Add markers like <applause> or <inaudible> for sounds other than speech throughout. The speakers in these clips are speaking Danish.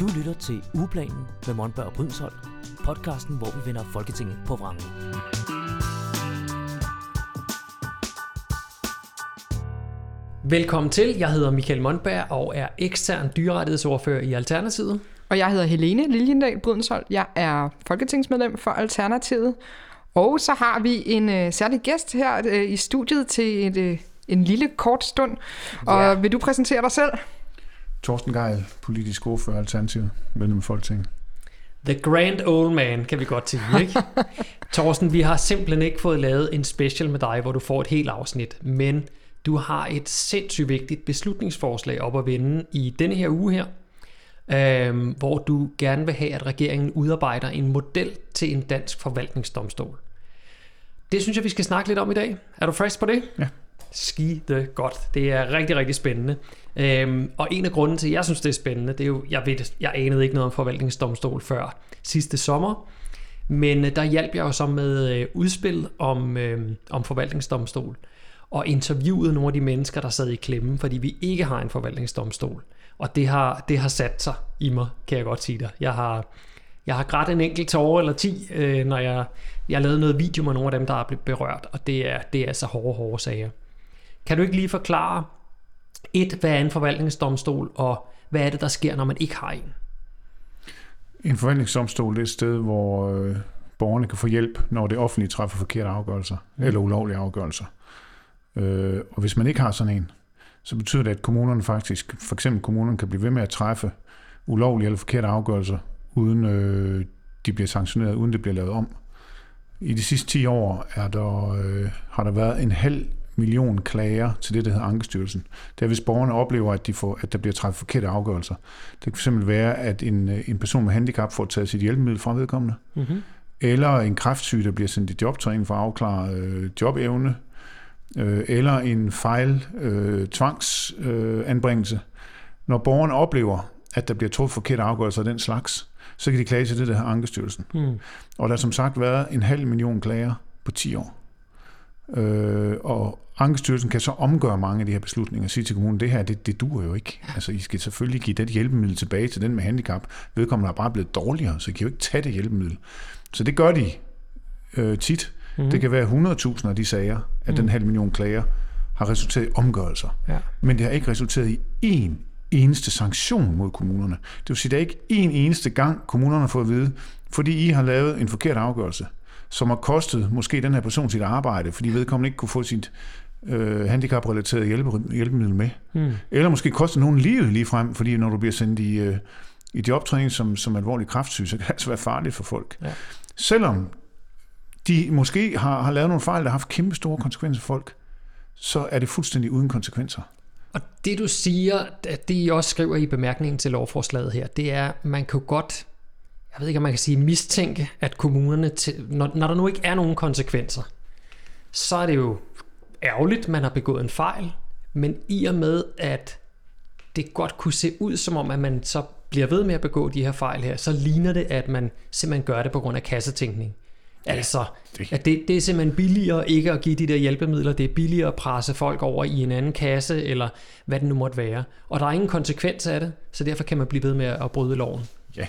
Du lytter til Ugeplanen med Monberg og Brydensholt, podcasten, hvor vi vender Folketinget på vrangen. Velkommen til. Jeg hedder Michael Mondberg og er ekstern dyrerettighedsordfører i Alternativet. Og jeg hedder Helene Liljendal Brydensholt. Jeg er folketingsmedlem for Alternativet. Og så har vi en øh, særlig gæst her øh, i studiet til et, øh, en lille kort stund. Og Ja. vil du præsentere dig selv? Torsten Geil, politisk ordfører Alternativet, medlem af Folketinget. The Grand Old Man, kan vi godt sige, ikke? <laughs> Torsten, vi har simpelthen ikke fået lavet en special med dig, hvor du får et helt afsnit, men du har et sindssygt vigtigt beslutningsforslag op at vende i denne her uge her, øhm, hvor du gerne vil have, at regeringen udarbejder en model til en dansk forvaltningsdomstol. Det synes jeg, vi skal snakke lidt om i dag. Er du frisk på det? Ja. Skide godt. Det er rigtig, rigtig spændende. Øhm, og en af grunden til, at jeg synes, det er spændende, det er jo, jeg ved, jeg anede ikke noget om forvaltningsdomstol før sidste sommer, men øh, der hjalp jeg jo så med øh, udspil om, øh, om forvaltningsdomstol, og interviewede nogle af de mennesker, der sad i klemme, fordi vi ikke har en forvaltningsdomstol. Og det har, det har sat sig i mig, kan jeg godt sige dig. Jeg har, jeg har grædt en enkelt tårer eller ti, øh, når jeg, jeg lavede noget video med nogle af dem, der er blevet berørt, og det er, det er altså hårde, hårde sager. Kan du ikke lige forklare, et, hvad er en forvaltningsdomstol, og hvad er det, der sker, når man ikke har en? En forvaltningsdomstol det er et sted, hvor øh, borgerne kan få hjælp, når det offentlige træffer forkerte afgørelser, eller ulovlige afgørelser. Øh, og hvis man ikke har sådan en, så betyder det, at kommunerne faktisk, for eksempel kommunerne kan blive ved med at træffe ulovlige eller forkerte afgørelser, uden øh, de bliver sanktioneret, uden det bliver lavet om. I de sidste 10 år er der, øh, har der været en halv million klager til det, der hedder Ankestyrelsen. Det er, hvis borgerne oplever, at, de får, at der bliver træffet forkerte afgørelser. Det kan fx være, at en, øh, en person med handicap får taget sit hjælpemiddel fra vedkommende, Mm-hmm. eller en kræftsyg, der bliver sendt i jobtræning for at afklare øh, jobevne, øh, eller en fejl øh, tvangsanbringelse. Øh. Når borgerne oplever, at der bliver truffet forkerte afgørelser af den slags, så kan de klage til det, der hedder Ankestyrelsen. Mm. Og der har som sagt været en halv million klager på 10 år. Øh, og Ankestyrelsen kan så omgøre mange af de her beslutninger og sige til kommunen, det her, det, det duer jo ikke. Altså, I skal selvfølgelig give det hjælpemiddel tilbage til den med handicap. Vedkommende er bare blevet dårligere, så I kan jo ikke tage det hjælpemiddel. Så det gør de øh, tit. Mhm. Mm. Det kan være 100.000 af de sager, at den halv million klager har resulteret i omgørelser. Ja. Men det har ikke resulteret i én eneste sanktion mod kommunerne. Det vil sige, at der er ikke en eneste gang, kommunerne har fået at vide, fordi I har lavet en forkert afgørelse, som har kostet måske den her person sit arbejde, fordi vedkommende ikke kunne få sit øh, handicaprelaterede hjælpe, hjælpemiddel med. Mm. Eller måske kostet nogen livet lige frem, fordi når du bliver sendt i, øh, i jobtræning som, som alvorlig kraftsyg, så kan det altså være farligt for folk. Ja. Selvom de måske har, har lavet nogle fejl, der har haft kæmpe store konsekvenser for folk, så er det fuldstændig uden konsekvenser. Og det du siger, at det I også skriver i bemærkningen til lovforslaget her, det er, man kan godt, jeg ved ikke om man kan sige mistænke, at kommunerne, til, når, når der nu ikke er nogen konsekvenser, så er det jo ærgerligt, man har begået en fejl, men i og med, at det godt kunne se ud som om, at man så bliver ved med at begå de her fejl her, så ligner det, at man simpelthen gør det på grund af kassetænkning. Altså, det- at det, det er simpelthen billigere ikke at give de der hjælpemidler, det er billigere at presse folk over i en anden kasse, eller hvad det nu måtte være. Og der er ingen konsekvens af det, så derfor kan man blive ved med at bryde loven. Ja,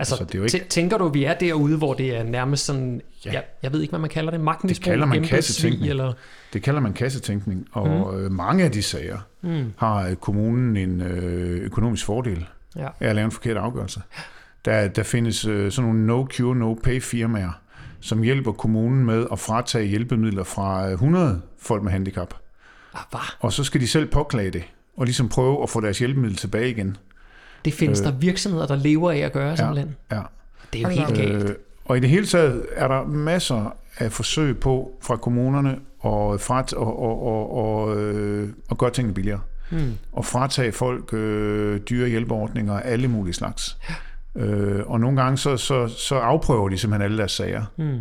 Altså, Altså, det er jo ikke- tæ- tænker du, vi er derude, hvor det er nærmest sådan, ja. Jeg, jeg ved ikke, hvad man kalder det, magtmisbrug, Det kalder man kassetænkning. eller... det kalder man kassetænkning, og mm. mange af de sager Mm, har øh, kommunen en øh, økonomisk fordel ja. af at lave en forkert afgørelse. Der, der findes sådan nogle no-cure, no-pay firmaer, som hjælper kommunen med at fratage hjælpemidler fra øh, 100 folk med handicap. Ah? Og så skal de selv påklage det, og ligesom prøve at få deres hjælpemiddel tilbage igen. Det findes øh, der virksomheder, der lever af at gøre simpelthen. Ja. Det er jo helt galt. Øh, og i det hele taget er der masser af forsøg på fra kommunerne og frat og, og, og, og, øh, og gøre tingene billigere. Mm. Og fratage folk øh, dyre hjælpeordninger af alle mulige slags. Øh, og nogle gange så, så, så afprøver de simpelthen alle deres sager. Mm.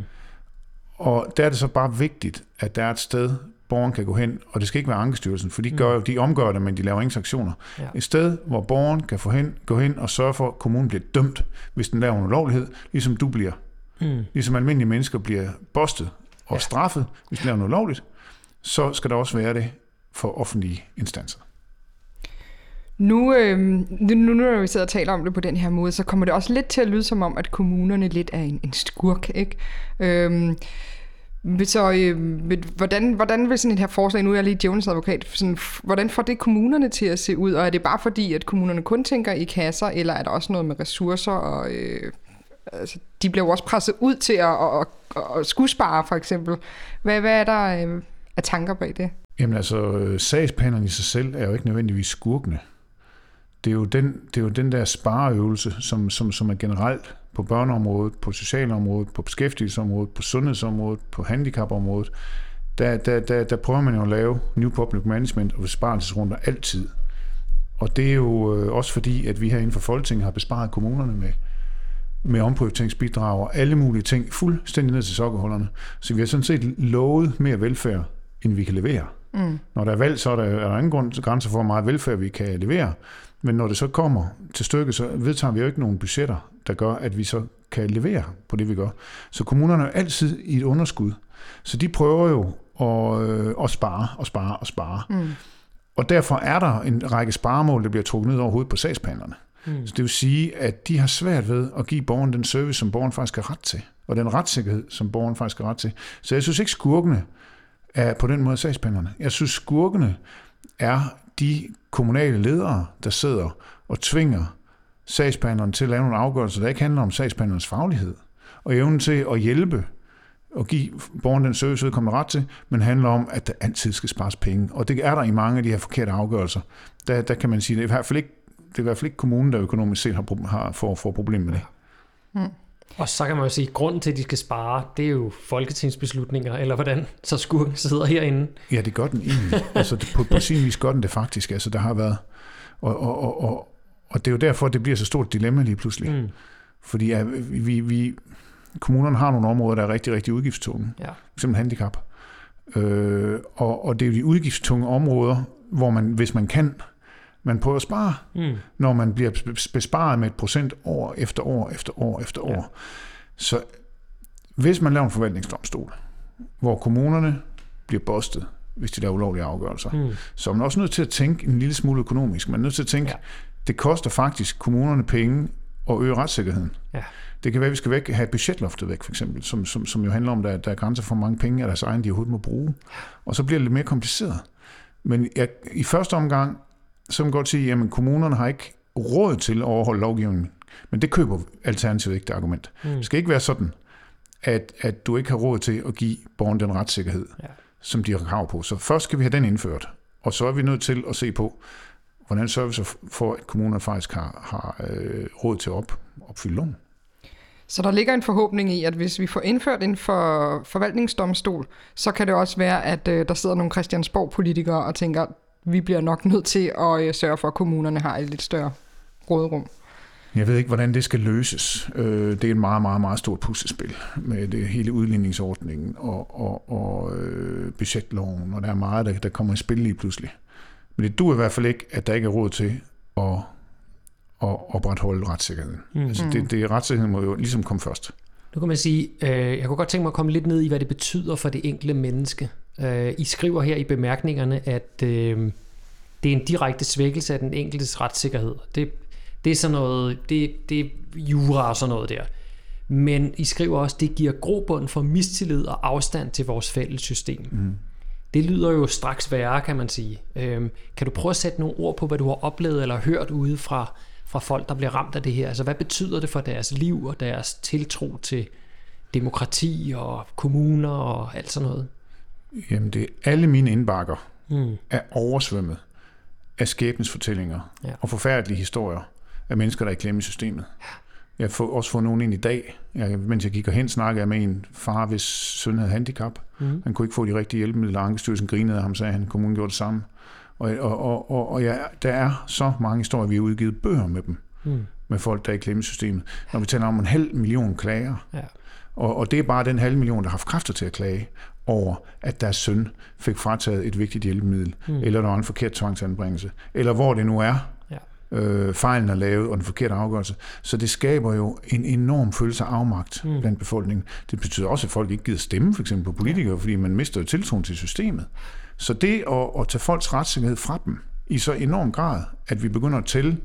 Og der er det så bare vigtigt, at der er et sted, borgeren kan gå hen, og det skal ikke være Ankestyrelsen, for de, gør, jo- de omgør det, men de laver ingen sanktioner. Ja. Et sted, hvor borgeren kan få hen, gå hen og sørge for, at kommunen bliver dømt, hvis den laver en ulovlighed, ligesom du bliver. Mm. Ligesom almindelige mennesker bliver bustet og Ja. straffet, hvis de laver noget ulovligt, så skal der også være det for offentlige instanser. Nu, øh, nu, nu når vi sidder og taler om det på den her måde, så kommer det også lidt til at lyde som om, at kommunerne lidt er en, en skurk, ikke? Øh, så øh, hvordan, hvordan vil sådan et her forslag, nu er jeg lige Jones advokat, sådan, hvordan får det kommunerne til at se ud? Og er det bare fordi, at kommunerne kun tænker i kasser, eller er der også noget med ressourcer? Og, øh, altså, de bliver jo også presset ud til at, at, at, at skulle spare, for eksempel. Hvad, hvad er der øh, af tanker bag det? Jamen altså, øh, sagspanerne i sig selv er jo ikke nødvendigvis skurkene. Det er jo den, det er jo den der spareøvelse, som, som, som er generelt på børneområdet, på socialområdet, på beskæftigelsesområdet, på sundhedsområdet, på handicapområdet, der, der, der, der prøver man jo at lave New Public Management og besparelsesrunder altid. Og det er jo øh, også fordi, at vi her inden for Folketinget har besparet kommunerne med, med omprioriteringsbidrag og alle mulige ting, fuldstændig ned til sokkerholderne. Så vi har sådan set lovet mere velfærd, end vi kan levere. Mm. Når der er valg, så er der, er der ingen grund, grænser for, hvor meget velfærd vi kan levere. Men når det så kommer til stykket, så vedtager vi jo ikke nogen budgetter, der gør, at vi så kan levere på det, vi gør. Så kommunerne er altid i et underskud. Så de prøver jo at, øh, at spare og spare og spare. Mm. Og derfor er der en række sparemål, der bliver trukket ned over hovedet på sagsbehandlerne. Mm. Så det vil sige, at de har svært ved at give borgeren den service, som borgeren faktisk har ret til, og den retssikkerhed, som borgeren faktisk har ret til. Så jeg synes ikke, skurkene er på den måde sagsbehandlerne. Jeg synes, skurkene er de kommunale ledere, der sidder og tvinger sagsbehandleren til at lave nogle afgørelser, der ikke handler om sagsbehandlerens faglighed, og evnen til at hjælpe og give borgeren den service, der kommer ret til, men handler om, at der altid skal spares penge. Og det er der i mange af de her forkerte afgørelser. Der, der kan man sige, at det er i hvert fald ikke, det er i hvert fald ikke kommunen, der økonomisk set har, har får, får problemer med det. Mm. Og så kan man jo sige, at grunden til, at de skal spare, det er jo folketingsbeslutninger, eller hvordan så skurken sidder herinde. Ja, det gør den egentlig. altså, på, på sin vis gør den det faktisk. Altså, der har været... Og, og, og, og, og det er jo derfor, at det bliver så stort dilemma lige pludselig. Mm. Fordi ja, vi, vi, kommunerne har nogle områder, der er rigtig, rigtig udgiftstunge. Ja. Eksempel handicap. Øh, og, og det er jo de udgiftstunge områder, hvor man, hvis man kan, man prøver at spare, mm. når man bliver besparet med et procent år efter år efter år efter år. Ja. Så hvis man laver en forvaltningsdomstol, hvor kommunerne bliver bostet, hvis de laver ulovlige afgørelser, mm. så er man også nødt til at tænke en lille smule økonomisk. Man er nødt til at tænke, ja. det koster faktisk kommunerne penge at øge retssikkerheden. Ja. Det kan være, at vi skal væk, have budgetloftet væk, for eksempel, som, som, som jo handler om, at der, der er grænser for, hvor mange penge af deres egen, de overhovedet må bruge. Og så bliver det lidt mere kompliceret. Men jeg, i første omgang, så kan man godt sige, at kommunerne har ikke råd til at overholde lovgivningen. Men det køber Alternativet ikke, det argument. Mm. Det skal ikke være sådan, at, at du ikke har råd til at give borgeren den retssikkerhed, ja. som de har krav på. Så først skal vi have den indført, og så er vi nødt til at se på, hvordan sørger for, at kommunerne faktisk har, har øh, råd til at op, opfylde loven. Så der ligger en forhåbning i, at hvis vi får indført en for forvaltningsdomstol, så kan det også være, at øh, der sidder nogle Christiansborg-politikere og tænker, vi bliver nok nødt til at øh, sørge for, at kommunerne har et lidt større råderum. Jeg ved ikke, hvordan det skal løses. Øh, det er et meget, meget, meget stort puslespil med det hele udligningsordningen og, og, og øh, budgetloven, og der er meget, der, der kommer i spil lige pludselig. Men det duer i hvert fald ikke, at der ikke er råd til at, at opretholde retssikkerheden. Mm. Altså det, det, retssikkerheden må jo ligesom komme først. Nu kan man sige, øh, jeg kunne godt tænke mig at komme lidt ned i, hvad det betyder for det enkelte menneske. Øh, I skriver her i bemærkningerne, at øh, det er en direkte svækkelse af den enkeltes retssikkerhed. Det, det er sådan noget, det, det er jura og sådan noget der. Men I skriver også, at det giver grobund for mistillid og afstand til vores fælles system. Mm. Det lyder jo straks værre, kan man sige. Øhm, kan du prøve at sætte nogle ord på, hvad du har oplevet eller hørt ude fra, fra folk, der bliver ramt af det her? Altså, hvad betyder det for deres liv og deres tiltro til demokrati og kommuner og alt sådan noget? Jamen, det er alle mine indbakker mm. er oversvømmet af skæbnesfortællinger ja. og forfærdelige historier af mennesker, der er i klemme i systemet. Jeg har også fået nogen ind i dag. Jeg, mens jeg gik hen, snakkede jeg med en far, hvis søn havde handicap. Mm. Han kunne ikke få de rigtige hjælpemidler. Ankestyrelsen grinede af ham, sagde han, kommunen gjorde det samme. Og, og, og, og, og ja, der er så mange historier, vi har udgivet bøger med dem. Mm. Med folk, der er i klemmesystemet. Når vi taler om en halv million klager. Ja. Og, og det er bare den halv million, der har haft kræfter til at klage over, at deres søn fik frataget et vigtigt hjælpemiddel, mm. eller der var en forkert tvangsanbringelse, eller hvor det nu er, ja. øh, fejlen er lavet, og den forkerte afgørelse. Så det skaber jo en enorm følelse af afmagt mm. blandt befolkningen. Det betyder også, at folk ikke gider stemme for eksempel på politikere, fordi man mister jo tiltroen til systemet. Så det at, at tage folks retssikkerhed fra dem, i så enorm grad, at vi begynder at tælle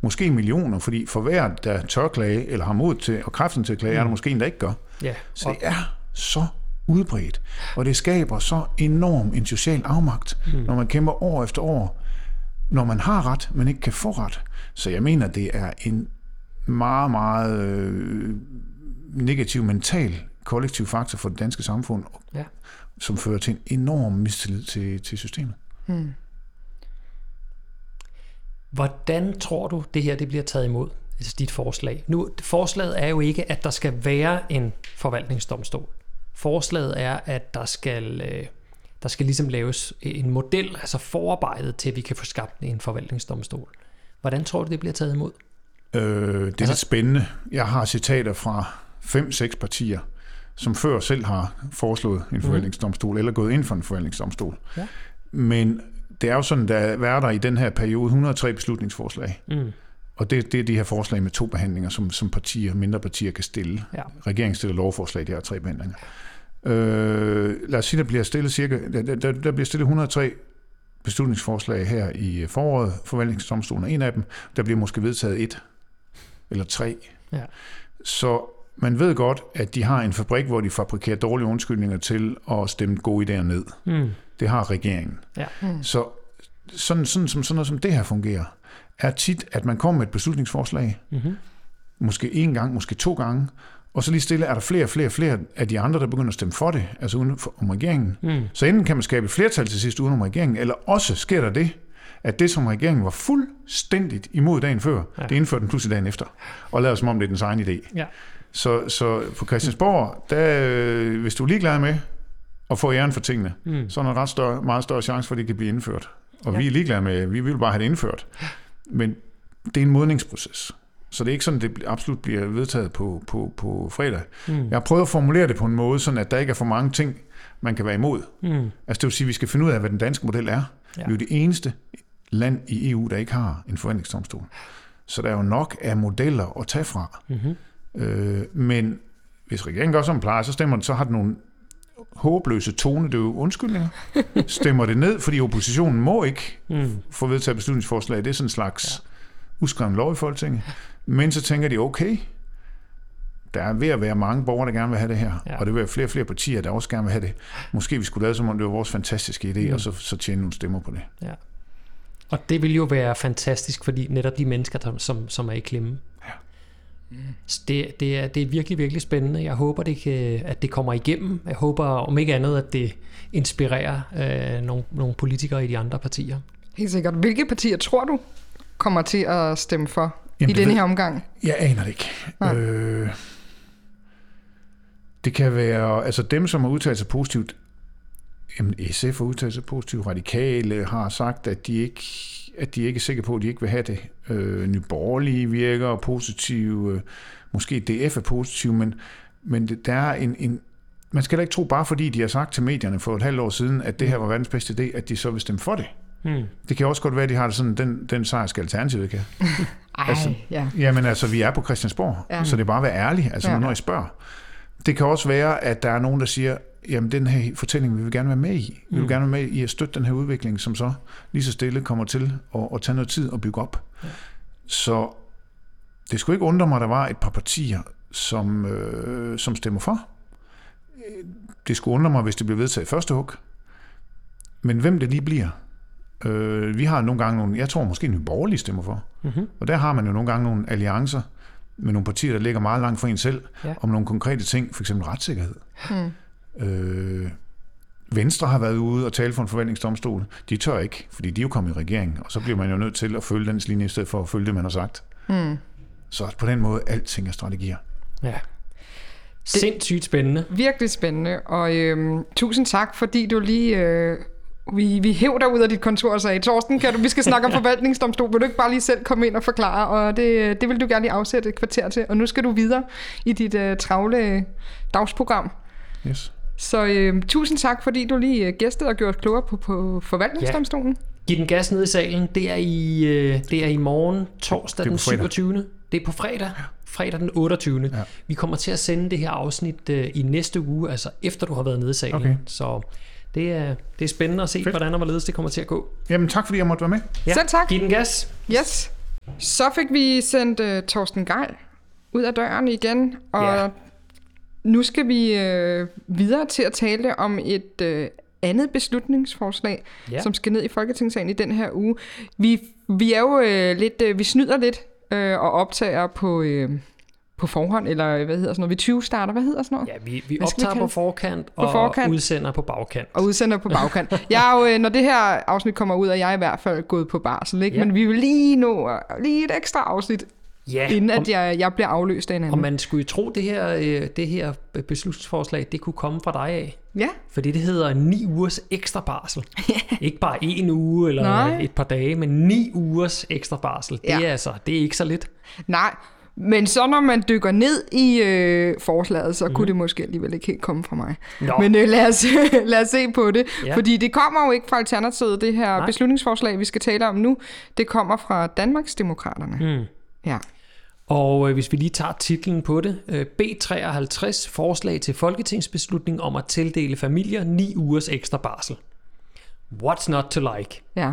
måske millioner, fordi for hver, der tør klage, eller har mod til, og kræften til at klage, mm. er der måske en, der ikke gør. Ja, Så det er så udbredt, og det skaber så enorm en social afmagt, mm. når man kæmper år efter år, når man har ret, men ikke kan få ret. Så jeg mener, det er en meget, meget øh, negativ mental kollektiv faktor for det danske samfund, Ja. som fører til en enorm mistillid til, til systemet. Hvordan tror du, det her det bliver taget imod? Altså dit forslag. Nu, forslaget er jo ikke, at der skal være en forvaltningsdomstol. Forslaget er, at der skal, øh, der skal ligesom laves en model, altså forarbejdet til, at vi kan få skabt en forvaltningsdomstol. Hvordan tror du, det bliver taget imod? Øh, det er altså, lidt spændende. Jeg har citater fra fem-seks partier, som før selv har foreslået en forvaltningsdomstol, mm. eller gået ind for en forvaltningsdomstol. Ja. Men det er jo sådan, der er der i den her periode 103 beslutningsforslag. Mm. Og det, det er de her forslag med to behandlinger, som, som partier, mindre partier kan stille. Ja. Regeringen stiller lovforslag, de har tre behandlinger. Øh, lad os sige, der bliver stillet cirka, der, der, der bliver stillet 103 beslutningsforslag her i foråret, forvaltningsdomstolen er en af dem. Der bliver måske vedtaget et eller tre. Ja. Så man ved godt, at de har en fabrik, hvor de fabrikerer dårlige undskyldninger til at stemme gode idéer ned. Mm. Det har regeringen. Ja. Så sådan, sådan, som, sådan noget som det her fungerer, er tit, at man kommer med et beslutningsforslag, Mm-hmm. måske en gang, måske to gange, og så lige stille er der flere og flere og flere af de andre, der begynder at stemme for det, altså uden for, om regeringen. Mm. Så enten kan man skabe et flertal til sidst uden om regeringen, eller også sker der det, at det, som regeringen var fuldstændigt imod dagen før, Ja. ja. det indførte den pludselig dagen efter, og lader som om det er dens egen idé. Ja. Så, så på Christiansborg, der, øh, hvis du er ligeglad med at få æren for tingene, Mm. så er der en ret større, meget større chance for, at det kan blive indført. Og Ja. vi er ligeglade med, vi vil bare have det indført. Men det er en modningsproces. Så det er ikke sådan, at det absolut bliver vedtaget på, på, på fredag. Mm. Jeg har prøvet at formulere det på en måde, sådan at der ikke er for mange ting, man kan være imod. Mm. Altså det vil sige, at vi skal finde ud af, hvad den danske model er. Ja. Vi er jo det eneste land i EU, der ikke har en forventningsdomstol. Så der er jo nok af modeller at tage fra. Mm-hmm. Øh, men hvis regeringen gør som plejer, så stemmer den, så har den nogle håbløse tonedøve undskyldninger. Stemmer det ned, fordi oppositionen må ikke Mm. få vedtaget beslutningsforslag. Det er sådan en slags ja. uskreven lov i Folketinget. Men så tænker de, okay, der er ved at være mange borgere, der gerne vil have det her. Ja. Og det vil være flere og flere partier, der også gerne vil have det. Måske vi skulle lade som om det var vores fantastiske idé, mm. og så, så tjene nogle stemmer på det. Ja. Og det vil jo være fantastisk, fordi netop de mennesker, der- som, som er i klemme. Så Det, det, er, det er virkelig, virkelig spændende. Jeg håber, det kan, at det kommer igennem. Jeg håber om ikke andet, at det inspirerer øh, nogle, nogle politikere i de andre partier. Helt sikkert. Hvilke partier tror du kommer til at stemme for Jamen, i denne ved- her omgang? Jeg aner det ikke. Nej. Øh, det kan være, altså dem, som har udtalt sig positivt, jamen SF har udtalt sig positivt, Radikale har sagt, at de ikke, at de ikke er sikre på, at de ikke vil have det. Øh, Nye Borgerlige virker positive, øh, måske DF er positiv, men, men det, der er en, en, man skal da ikke tro, bare fordi de har sagt til medierne for et halvt år siden, at det her var verdens bedste idé, at de så vil stemme for det. Hmm. Det kan også godt være, at de har det sådan, den, den sejr skal alternativet ikke have. <laughs> Ej, Altså, ja. Jamen altså, vi er på Christiansborg, Ja. så det er bare at være ærlig, altså ja. når I spørger. Det kan også være, at der er nogen, der siger, jamen den her fortælling vil vi gerne være med i. Vi vil Mm. gerne være med i at støtte den her udvikling, som så lige så stille kommer til at, at tage noget tid at bygge op. Ja. Så det skulle ikke undre mig, at der var et par partier, som, øh, som stemmer for. Det skulle undre mig, hvis det blev vedtaget i første hug. Men hvem det lige bliver, øh, vi har nogle gange nogle, jeg tror måske Nye Borgerlige stemmer for. Mm-hmm. Og der har man jo nogle gange nogle alliancer med nogle partier, der ligger meget langt fra en selv, Ja. om nogle konkrete ting, f.eks. retssikkerhed. Hmm. Øh, Venstre har været ude og tale for en forvaltningsdomstol. De tør ikke, fordi de er jo kommet i regering, og så bliver man jo nødt til at følge dens linje, i stedet for at følge det, man har sagt. Hmm. Så på den måde, alting er strategier. Ja. Sindssygt spændende. Virkelig spændende, og øhm, tusind tak, fordi du lige... Øh, vi, vi hæv dig ud af dit kontor og sagde, Torsten, kan du, vi skal snakke om <laughs> forvaltningsdomstol. Vil du ikke bare lige selv komme ind og forklare? Og det, det vil du gerne lige afsætte et kvarter til. Og nu skal du videre i dit øh, travle dagsprogram. Yes. Så øh, tusind tak, fordi du lige øh, gæstede og gjorde os klogere på, på forvaltningsdomstolen. Giv den gas ned i salen. Det er i, øh, det er i morgen, torsdag den på fredag. 27. Det er på fredag. Fredag den 28. Ja. Vi kommer til at sende det her afsnit øh, i næste uge, altså efter du har været nede i salen. Okay. Så det er, det er spændende at se, Fedt. hvordan og hvorledes det kommer til at gå. Jamen tak, fordi jeg måtte være med. Ja, Selv tak. Giv den gas. Yes. Så fik vi sendt uh, Torsten Geil ud af døren igen, og Ja. Nu skal vi uh, videre til at tale om et uh, andet beslutningsforslag, Ja. som skal ned i Folketingssalen i den her uge. Vi, vi er jo uh, lidt, uh, vi snyder lidt uh, og optager på, uh, på forhånd, eller hvad hedder sådan noget, vi 20 starter, hvad hedder sådan noget? Ja, vi, vi skal vi optager på forkant og forkant. udsender på bagkant. og udsender på bagkant. <laughs> Jeg er jo, øh, når det her afsnit kommer ud, er jeg i hvert fald gået på barsel, ikke? Ja. men vi vil lige nå øh, lige et ekstra afsnit, Ja, inden at jeg, jeg bliver afløst af en anden. og man skulle jo tro, det her, øh, det her beslutningsforslag, det kunne komme fra dig af. Ja, Fordi det hedder 9 ugers ekstra barsel. <laughs> Ikke bare en uge eller Nej. et par dage, men 9 ugers ekstra barsel. Det Ja. er altså, det er ikke så lidt. nej. Men så når man dykker ned i øh, forslaget, så mm. kunne det måske alligevel ikke helt komme fra mig. Mhm. Nå. Men øh, lad, os, <laughs> lad os se på det. Ja. Fordi det kommer jo ikke fra Alternativet, det her. Nej. beslutningsforslag, vi skal tale om nu. Det kommer fra Danmarksdemokraterne. Mm. Ja. Og øh, hvis vi lige tager titlen på det. Øh, B53 forslag til folketingsbeslutning om at tildele familier 9 ugers ekstra barsel. What's not to like? Ja.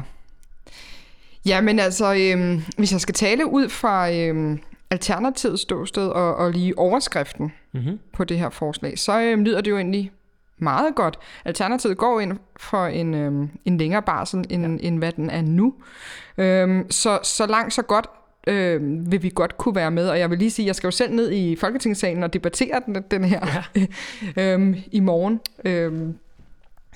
Ja, men altså, øhm, hvis jeg skal tale ud fra øhm, Alternativets ståsted og, og lige overskriften Mm-hmm. på det her forslag, så øhm, lyder det jo egentlig meget godt. Alternativet går ind for en, øhm, en længere barsel, end, ja. end hvad den er nu. Øhm, så, så langt, så godt øh, vil vi godt kunne være med. Og jeg vil lige sige, jeg skal jo selv ned i Folketingssalen og debattere den, den her ja. <laughs> øhm, i morgen. Øhm,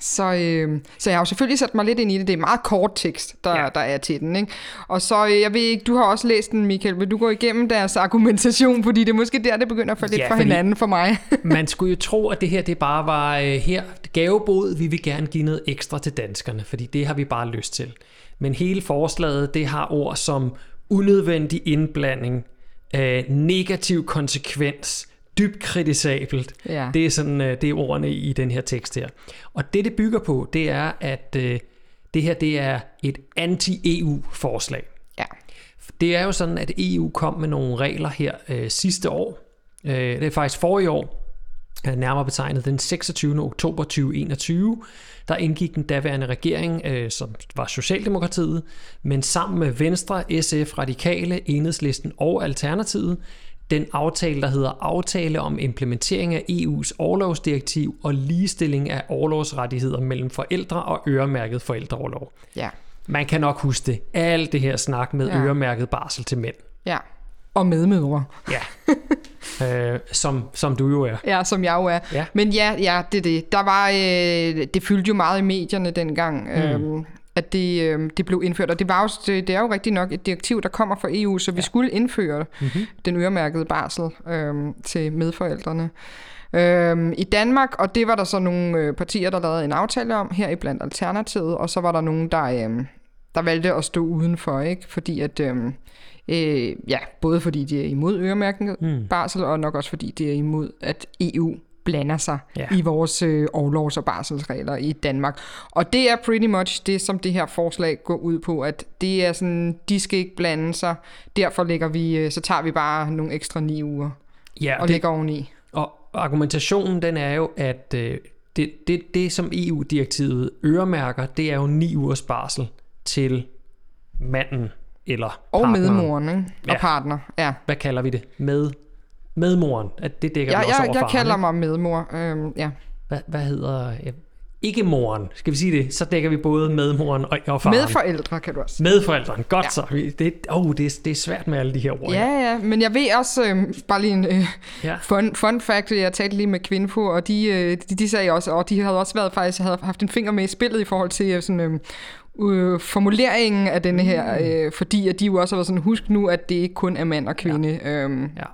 så, øh, så jeg har jo selvfølgelig sat mig lidt ind i det. Det er meget kort tekst, der, Ja. ja. der er til den. Ikke? Og så, øh, jeg ved ikke, du har også læst den, Michael. Vil du gå igennem deres argumentation? Fordi det er måske der, det begynder at falde Ja, lidt fra fordi- hinanden for mig. <laughs> Man skulle jo tro, at det her det bare var øh, her gavebod, vi vil gerne give noget ekstra til danskerne, fordi det har vi bare lyst til. Men hele forslaget, det har ord som unødvendig indblanding, øh, negativ konsekvens, dybt kritisabelt. Ja. Det er sådan, øh, det er ordene i den her tekst her. Og det, det bygger på, det er, at øh, det her det er et anti-EU-forslag. ja. Det er jo sådan, at EU kom med nogle regler her øh, sidste år. Øh, det er faktisk forrige år, øh, nærmere betegnet den 26. oktober 2021. Der indgik den daværende regering, øh, som var Socialdemokratiet, men sammen med Venstre, SF, Radikale, Enhedslisten og Alternativet, den aftale, der hedder Aftale om implementering af EU's overlovsdirektiv og ligestilling af overlovsrettigheder mellem forældre og øremærket forældreoverlov. Ja. Man kan nok huske det. Alt det her snak med ja. Øremærket barsel til mænd. ja. Og medmødre. Ja. øh, som, som du jo er. Ja, som jeg jo er. Ja. Men ja, ja, det er det. Der var, øh, det fyldte jo meget i medierne dengang, mm. øh, at det, øh, det blev indført. Og det, var jo, det, det er jo rigtig nok et direktiv, der kommer fra EU, så vi ja. skulle indføre mm-hmm. den øremærkede barsel øh, til medforældrene. Øhm, I Danmark, og det var der så nogle øh, partier, der lavede en aftale om, her i blandt Alternativet, og så var der nogen, der, øh, der valgte at stå udenfor, ikke? Fordi at, øh, øh, ja, både fordi de er imod øremærket mm. barsel, og nok også fordi de er imod, at EU blander sig Ja. ja. i vores øh, overlovs- og barselsregler i Danmark. Og det er pretty much det, som det her forslag går ud på, at det er sådan, de skal ikke blande sig, derfor lægger vi, øh, så tager vi bare nogle ekstra ni uger Ja, og og, det, lægger oveni. og argumentationen den er jo, at øh, det, det, det som EU-direktivet øremærker, det er jo ni ugers barsel til manden eller Og partneren. medmoren, ikke? Ja. Og partner, ja. Hvad kalder vi det? Med medmoren. At det dækker Jeg, vel også jeg, over jeg faren, kalder ikke? mig medmor, øhm, ja. Hvad, hvad hedder... Ja, ikke moren. Skal vi sige det? Så dækker vi både medmoren og, og faren. Medforældre kan du også. Medforældrene. Godt Ja. så. Vi- Det, oh, det, er, det er svært med alle de her ord. Ja, ja, men jeg ved også, øh, bare lige en øh, Ja. fun, fun fact, jeg talte lige med Kvinfo, og de, øh, de, de sagde også, og de havde også været faktisk, havde haft en finger med i spillet i forhold til øh, sådan, øh, øh, formuleringen af denne her, øh, fordi at de jo også har været sådan, husk nu, at det ikke kun er mand og kvinde. Ja. Øhm, ja.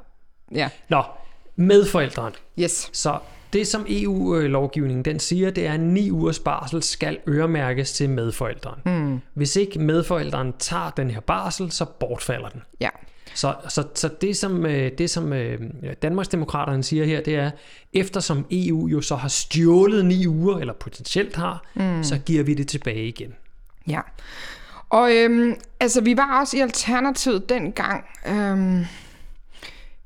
ja, Nå, medforældrene. yes. Så det som EU-lovgivningen den siger, det er, at 9 ugers barsel skal øremærkes til medforældren. Mm. Hvis ikke medforældren tager den her barsel, så bortfalder den. Ja, Så, så, så det som, øh, det, som øh, Danmarksdemokraterne siger her, det er, eftersom EU jo så har stjålet 9 uger, eller potentielt har, mm. så giver vi det tilbage igen. Ja. Og øhm, altså, vi var også i Alternativet dengang. Øhm,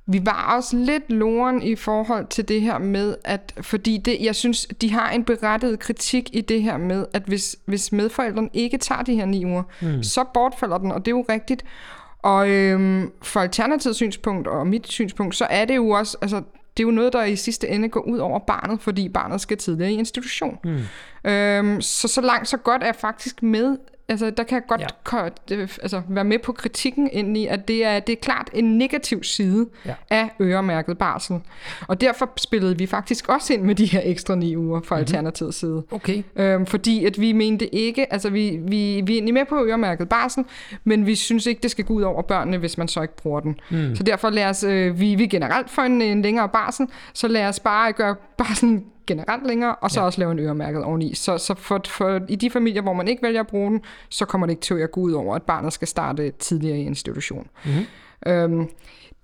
vi var også lidt loren i forhold til det her med, at fordi det, jeg synes, de har en berettiget kritik i det her med, at hvis, hvis medforældrene ikke tager de her ni uger, mm. så bortfalder den, og det er jo rigtigt. Og øhm, for alternativt synspunkt og mit synspunkt, så er det jo også, altså, det er jo noget, der i sidste ende går ud over barnet, fordi barnet skal tidligere i institution. Mm. Øhm, så så langt så godt er faktisk med altså, der kan jeg godt ja. altså, være med på kritikken ind i, at det er, det er klart en negativ side ja. af øremærket barsel. Og derfor spillede vi faktisk også ind med de her ekstra ni uger fra mm-hmm. Alternativets side. Okay. Øhm, fordi at vi mente ikke, altså vi, vi, vi er egentlig med på øremærket barsel, men vi synes ikke, det skal gå ud over børnene, hvis man så ikke bruger den. Mm. Så derfor lad os, øh, vi, vi generelt for en, en længere barsel, så lad os bare gøre barsel generelt længere, og så ja. også lave en øremærket oveni. Så, så for, for, i de familier, hvor man ikke vælger at bruge den, så kommer det ikke til at gå ud over, at barnet skal starte tidligere i institution. Mm-hmm. Øhm,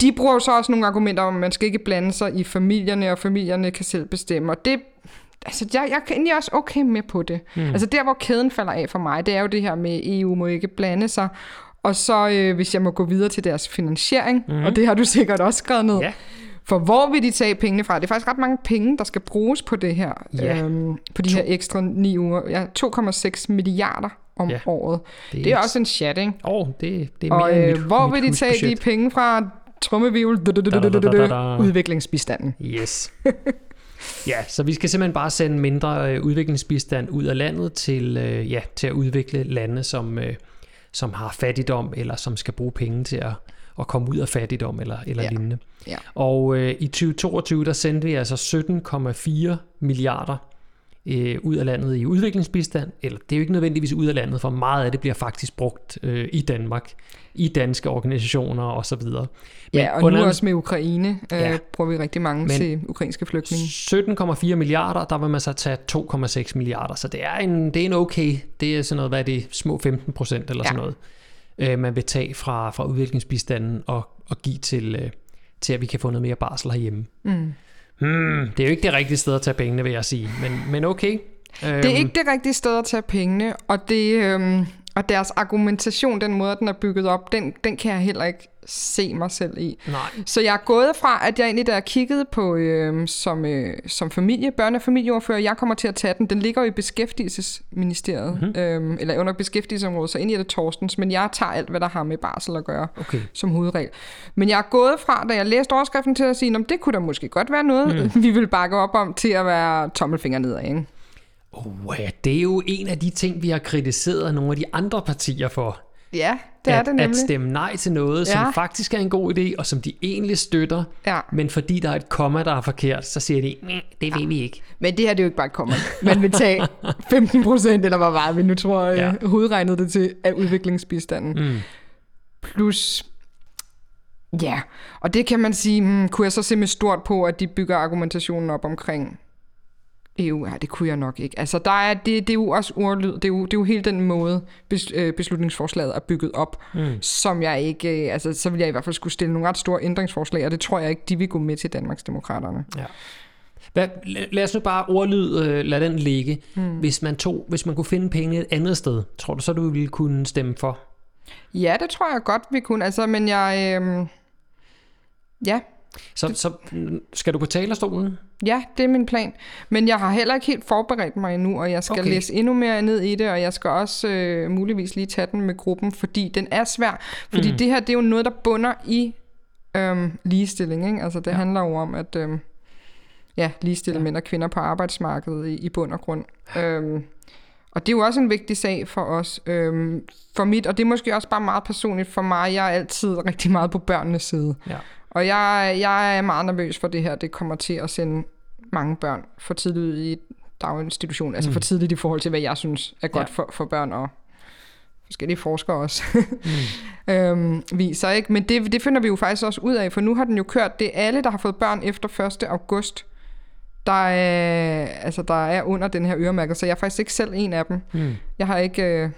de bruger så også nogle argumenter om, at man skal ikke blande sig i familierne, og familierne kan selv bestemme. Og det, altså, jeg, jeg er egentlig også okay med på det. Mm. Altså der, hvor kæden falder af for mig, det er jo det her med, EU må ikke blande sig. Og så, øh, hvis jeg må gå videre til deres finansiering, mm. og det har du sikkert også skrevet ned, ja. For hvor vil de tage pengene fra? Det er faktisk ret mange penge, der skal bruges på det her. Ja. Øhm, på de to. her ekstra ni uger. Ja, 2,6 milliarder om ja. året. Det er, det er også en chat, ikke? Åh, oh, det, det er mere Og øh, mit, hvor mit vil de tage de penge fra? Trummevivl, udviklingsbistanden. Yes. Ja, så vi skal simpelthen bare sende mindre øh, udviklingsbistand ud af landet til, øh, ja, til at udvikle lande, som, øh, som har fattigdom, eller som skal bruge penge til at, at komme ud af fattigdom eller, eller ja. lignende. Ja. Og øh, i 2022, der sendte vi altså 17,4 milliarder øh, ud af landet i udviklingsbistand, eller det er jo ikke nødvendigvis ud af landet, for meget af det bliver faktisk brugt øh, i Danmark, i danske organisationer osv. Men ja, og nu også med Ukraine øh, ja, bruger vi rigtig mange til ukrainske flygtninge. 17,4 milliarder, der vil man så tage 2,6 milliarder, så det er en, det er en okay, det er sådan noget, hvad er det, små 15 procent eller ja. sådan noget øh, man vil tage fra, fra udviklingsbistanden og, og give til, øh, til, at vi kan få noget mere barsel herhjemme. Mm. Hmm, det er jo ikke det rigtige sted at tage pengene, vil jeg sige, men, men okay. Det er øhm. ikke det rigtige sted at tage pengene, og, det, øhm, og deres argumentation, den måde, den er bygget op, den, den kan jeg heller ikke se mig selv i. Nej. Så jeg er gået fra, at jeg egentlig, da jeg kiggede på øh, som, øh, som familie, børne- og familieordfører, jeg kommer til at tage den. Den ligger jo i Beskæftigelsesministeriet, mm-hmm. øh, eller under beskæftigelsesområdet, så egentlig er det Torstens, men jeg tager alt, hvad der har med barsel at gøre, okay. som hovedregel. Men jeg er gået fra, da jeg læste overskriften til at sige, at det kunne da måske godt være noget, mm. <laughs> vi vil bakke op om til at være tommelfinger nedad, ikke? Oh, ja, det er jo en af de ting, vi har kritiseret nogle af de andre partier for. Ja, det at, er det nemlig. At stemme nej til noget, ja. som faktisk er en god idé, og som de egentlig støtter, ja. men fordi der er et komma, der er forkert, så siger de, det vil ja. vi ikke. Men det her det er jo ikke bare et komma. Man vil tage 15 procent, eller hvor meget vi nu tror, ja. Øh, hovedregnet det til, af udviklingsbistanden. Mm. Plus Ja, og det kan man sige, hmm, kunne jeg så se med stort på, at de bygger argumentationen op omkring EU, ja, det kunne jeg nok ikke. Altså, der er, det, det er jo også ordlyd, det er jo, det er jo hele den måde, bes, øh, beslutningsforslaget er bygget op, mm. som jeg ikke, øh, altså, så vil jeg i hvert fald skulle stille nogle ret store ændringsforslag, og det tror jeg ikke, de vil gå med til Danmarksdemokraterne. Ja. Hvad, lad os nu bare ordlyd, øh, lad den ligge. Mm. Hvis, man tog, hvis man kunne finde penge et andet sted, tror du så, du ville kunne stemme for? Ja, det tror jeg godt, vi kunne. Altså, men jeg... Øh, ja, så, så skal du på talerstolen? Ja, det er min plan. Men jeg har heller ikke helt forberedt mig endnu, og jeg skal okay. læse endnu mere ned i det, og jeg skal også øh, muligvis lige tage den med gruppen, fordi den er svær. Fordi mm. det her, det er jo noget, der bunder i øhm, ligestilling. Ikke? Altså, det ja. handler jo om at øhm, ja, ligestille ja. mænd og kvinder på arbejdsmarkedet i, i bund og grund. Øhm, og det er jo også en vigtig sag for os. Øhm, for mit, og det er måske også bare meget personligt for mig. Jeg er altid rigtig meget på børnenes side. Ja. Og jeg, jeg er meget nervøs for det her. Det kommer til at sende mange børn for tidligt i daginstitution. Altså mm. for tidligt i forhold til, hvad jeg synes er godt ja. for, for børn og forskellige forskere også mm. <laughs> øhm, viser. Ikke? Men det, det finder vi jo faktisk også ud af, for nu har den jo kørt. Det er alle, der har fået børn efter 1. august, der er, altså, der er under den her øremærke. Så jeg er faktisk ikke selv en af dem. Mm. Jeg har ikke... Øh,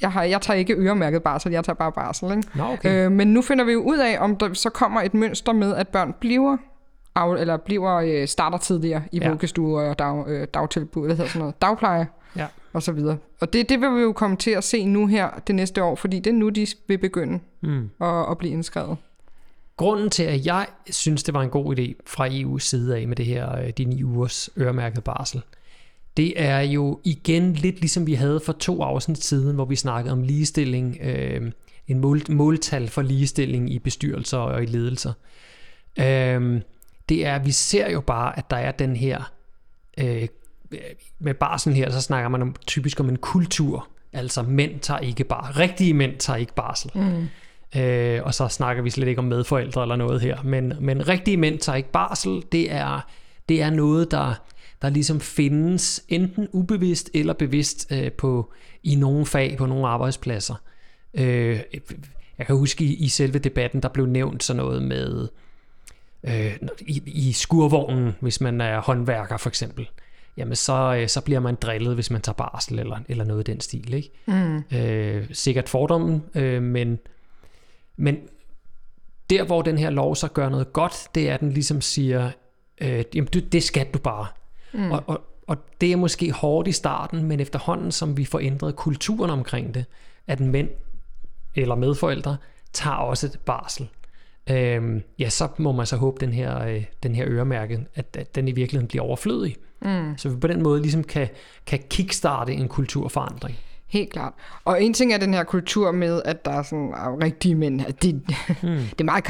jeg, har, jeg tager ikke øremærket barsel, jeg tager bare barsel. Ikke? Nå, okay. øh, men nu finder vi jo ud af, om der så kommer et mønster med, at børn bliver af, eller bliver øh, starter tidligere i ja. vuggestuer og dag, øh, dagtilbud, hvad hedder sådan noget, dagpleje ja. og så videre. Og det, det vil vi jo komme til at se nu her det næste år, fordi det er nu, de vil begynde mm. at, at blive indskrevet. grunden til, at jeg synes, det var en god idé fra EU's side af med det her, øh, de ni ugers øremærket barsel, det er jo igen lidt ligesom vi havde for to afsnit siden, hvor vi snakkede om ligestilling, øh, en mål, måltal for ligestilling i bestyrelser og i ledelser. Øh, det er, vi ser jo bare, at der er den her, øh, med barsel her, så snakker man om, typisk om en kultur, altså mænd tager ikke bare, rigtige mænd tager ikke barsel. Mm. Øh, og så snakker vi slet ikke om medforældre eller noget her, men, men rigtige mænd tager ikke barsel, det er, det er noget, der, der ligesom findes enten ubevidst eller bevidst øh, på, i nogle fag, på nogle arbejdspladser. Øh, jeg kan huske i, i selve debatten, der blev nævnt sådan noget med øh, i, i skurvognen, hvis man er håndværker for eksempel. Jamen så, øh, så bliver man drillet, hvis man tager barsel eller, eller noget i den stil. Ikke? Mm. Øh, sikkert fordommen, øh, men, men der hvor den her lov så gør noget godt, det er, at den ligesom siger, øh, jamen det, det skal du bare. Mm. Og, og, og det er måske hårdt i starten, men efterhånden som vi får ændret kulturen omkring det, at mænd eller medforældre tager også et barsel, øhm, ja, så må man så håbe, den her, øh, den her øremærke, at, at den i virkeligheden bliver overflødig. Mm. Så vi på den måde ligesom kan, kan kickstarte en kulturforandring. Helt klart. Og en ting er den her kultur med, at der er sådan er rigtige mænd. Det, mm. <laughs> det er meget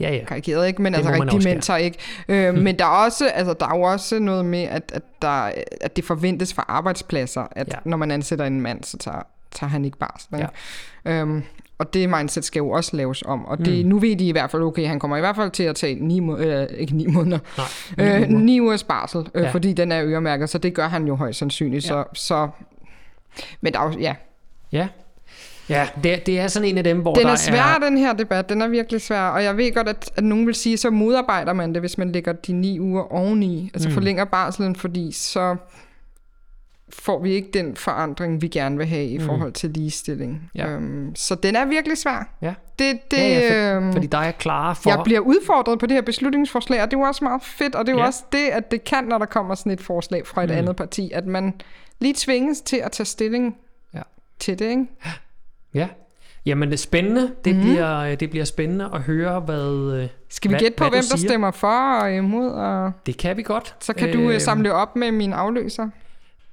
ja, ja. karikeret, ikke? Men det altså rigtige mænd tager ikke. Øh, mm. Men der er, også, altså, der er jo også noget med, at, at, der, at det forventes fra arbejdspladser, at ja. når man ansætter en mand, så tager, tager han ikke barsel. Ikke? Ja. Øhm, og det mindset skal jo også laves om. Og det, mm. nu ved de i hvert fald, okay, han kommer i hvert fald til at tage ni, må, øh, ikke ni måneder, Nej, ni, øh, ni ugers barsel, øh, ja. fordi den er øremærket, så det gør han jo højst sandsynligt. Ja. Så, så, men der er jo, ja. Ja, Ja, det, det er sådan en af dem, hvor den der er svær, er... den her debat. Den er virkelig svær. Og jeg ved godt, at, at nogen vil sige, så modarbejder man det, hvis man lægger de ni uger oveni. Altså mm. forlænger barselen, fordi så får vi ikke den forandring, vi gerne vil have i mm. forhold til ligestilling. Ja. Øhm, så den er virkelig svær. Ja. Det, det, ja, ja, for, øhm, fordi der er klar for... Jeg bliver udfordret på det her beslutningsforslag, og det er jo også meget fedt, og det er jo ja. også det, at det kan, når der kommer sådan et forslag fra et mm. andet parti, at man lige tvinges til at tage stilling ja. til det, ikke? Ja. Jamen det er spændende. Det, mm. bliver, det bliver spændende at høre, hvad øh, Skal vi hvad, gætte på, hvad hvem der stemmer for og imod? Og... Det kan vi godt. Så kan øh, du øhm, samle op med min afløser.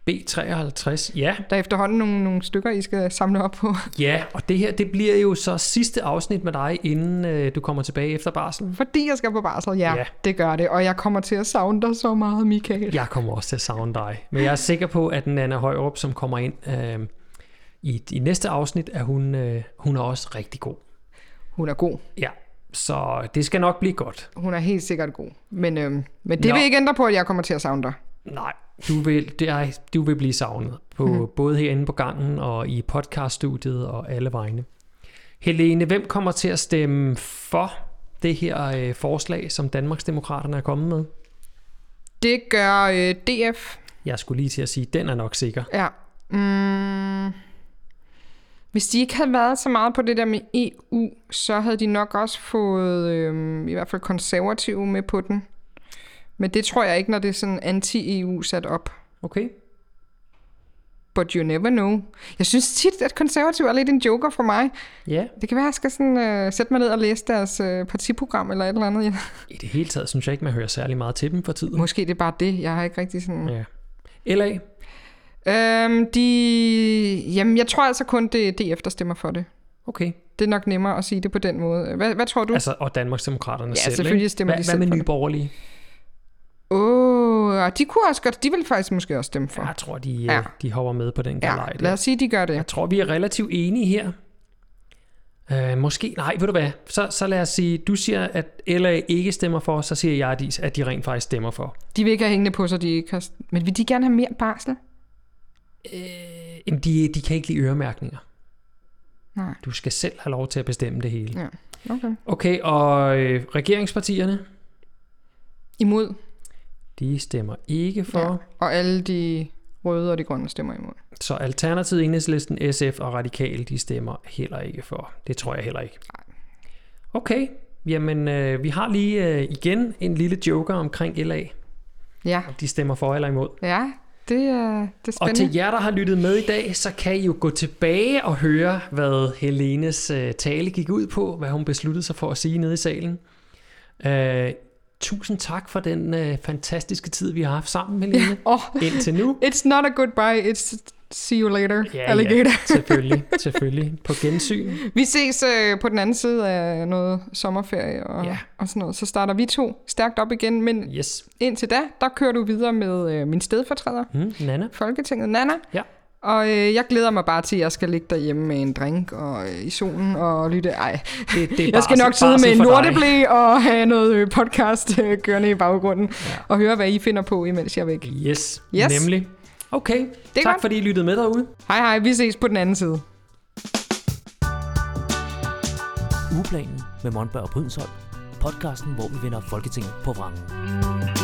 B53, ja. Der er efterhånden nogle, nogle stykker, I skal samle op på. <laughs> Ja, og det her, det bliver jo så sidste afsnit med dig, inden øh, du kommer tilbage efter barsel. Fordi jeg skal på barsel, ja, ja, det gør det. Og jeg kommer til at savne dig så meget, Michael. Jeg kommer også til at savne dig. Men jeg er sikker på, at Nana Højrup, som kommer ind øh, i, i næste afsnit, at hun, øh, hun er også rigtig god. Hun er god. Ja, så det skal nok blive godt. Hun er helt sikkert god. Men, øh, men det Nå. vil ikke ændre på, at jeg kommer til at savne dig. Nej, du vil, det er, du vil blive savnet, på, mm. både herinde på gangen og i podcaststudiet og alle vegne. Helene, hvem kommer til at stemme for det her øh, forslag, som Danmarksdemokraterne er kommet med? Det gør øh, DF. Jeg skulle lige til at sige, den er nok sikker. Ja. Mm. Hvis de ikke havde været så meget på det der med EU, så havde de nok også fået øh, i hvert fald konservative med på den. Men det tror jeg ikke, når det er sådan anti-EU sat op. Okay. But you never know. Jeg synes tit, at konservativ er lidt en joker for mig. Ja. Yeah. Det kan være, at jeg skal sådan, uh, sætte mig ned og læse deres uh, partiprogram eller et eller andet. Ja. I det hele taget synes jeg ikke, man hører særlig meget til dem for tiden. Måske det er bare det. Jeg har ikke rigtig sådan... Ja. LA? Øhm, de... Jamen, jeg tror altså kun, det er DF, der stemmer for det. Okay. Det er nok nemmere at sige det på den måde. Hvad, hvad tror du? Altså, og Danmarksdemokraterne ja, selv, Ja, selvfølgelig stemmer ikke? de selv Hvad med Nye Borgerlige? Åh, oh, de kunne også godt, de vil faktisk måske også stemme for. Jeg tror, de, ja. de hopper med på den galej. Ja, lad os sige, de gør det. Jeg tror, vi er relativt enige her. Uh, måske, nej, ved du hvad, så, så lad os sige, du siger, at LA ikke stemmer for, så siger jeg, at de rent faktisk stemmer for. De vil ikke have hængende på sig, de ikke har... Men vil de gerne have mere barsel? Jamen, de, de kan ikke lide øremærkninger. Nej. Du skal selv have lov til at bestemme det hele. Ja, okay. Okay, og øh, regeringspartierne? Imod. De stemmer ikke for. Ja, og alle de røde og de grønne stemmer imod. Så Alternativet, Enhedslisten, SF og Radikal, de stemmer heller ikke for. Det tror jeg heller ikke. Nej. Okay, jamen øh, vi har lige øh, igen en lille joker omkring LA. Ja. Og de stemmer for eller imod. Ja. Det er, det er Og spændende. til jer, der har lyttet med i dag, så kan I jo gå tilbage og høre, hvad Helenes øh, tale gik ud på, hvad hun besluttede sig for at sige nede i salen. Øh, tusind tak for den øh, fantastiske tid, vi har haft sammen, Helene, <laughs> Åh, indtil nu. it's not a goodbye, it's see you later, Ja, alligator. ja, <laughs> selvfølgelig, selvfølgelig. På gensyn. Vi ses øh, på den anden side af noget sommerferie og, Ja. og sådan noget. Så starter vi to stærkt op igen, men Yes. indtil da, der kører du videre med øh, min stedfortræder, Hmm, Nana? Folketinget Nana. Ja. Og øh, jeg glæder mig bare til, at jeg skal ligge derhjemme med en drink og øh, i solen og lytte. Ej, Det, det er jeg skal nok sidde med en lorteblæ og have noget øh, podcast øh, kørende i baggrunden. Ja. Og høre, hvad I finder på, imens jeg er væk. Yes, Yes. nemlig. Okay, er tak godt. fordi I lyttede med derude. Hej hej, vi ses på den anden side. Ugeplanen med Monberg og Brydensholt. Podcasten, hvor vi vender Folketinget på vrangen.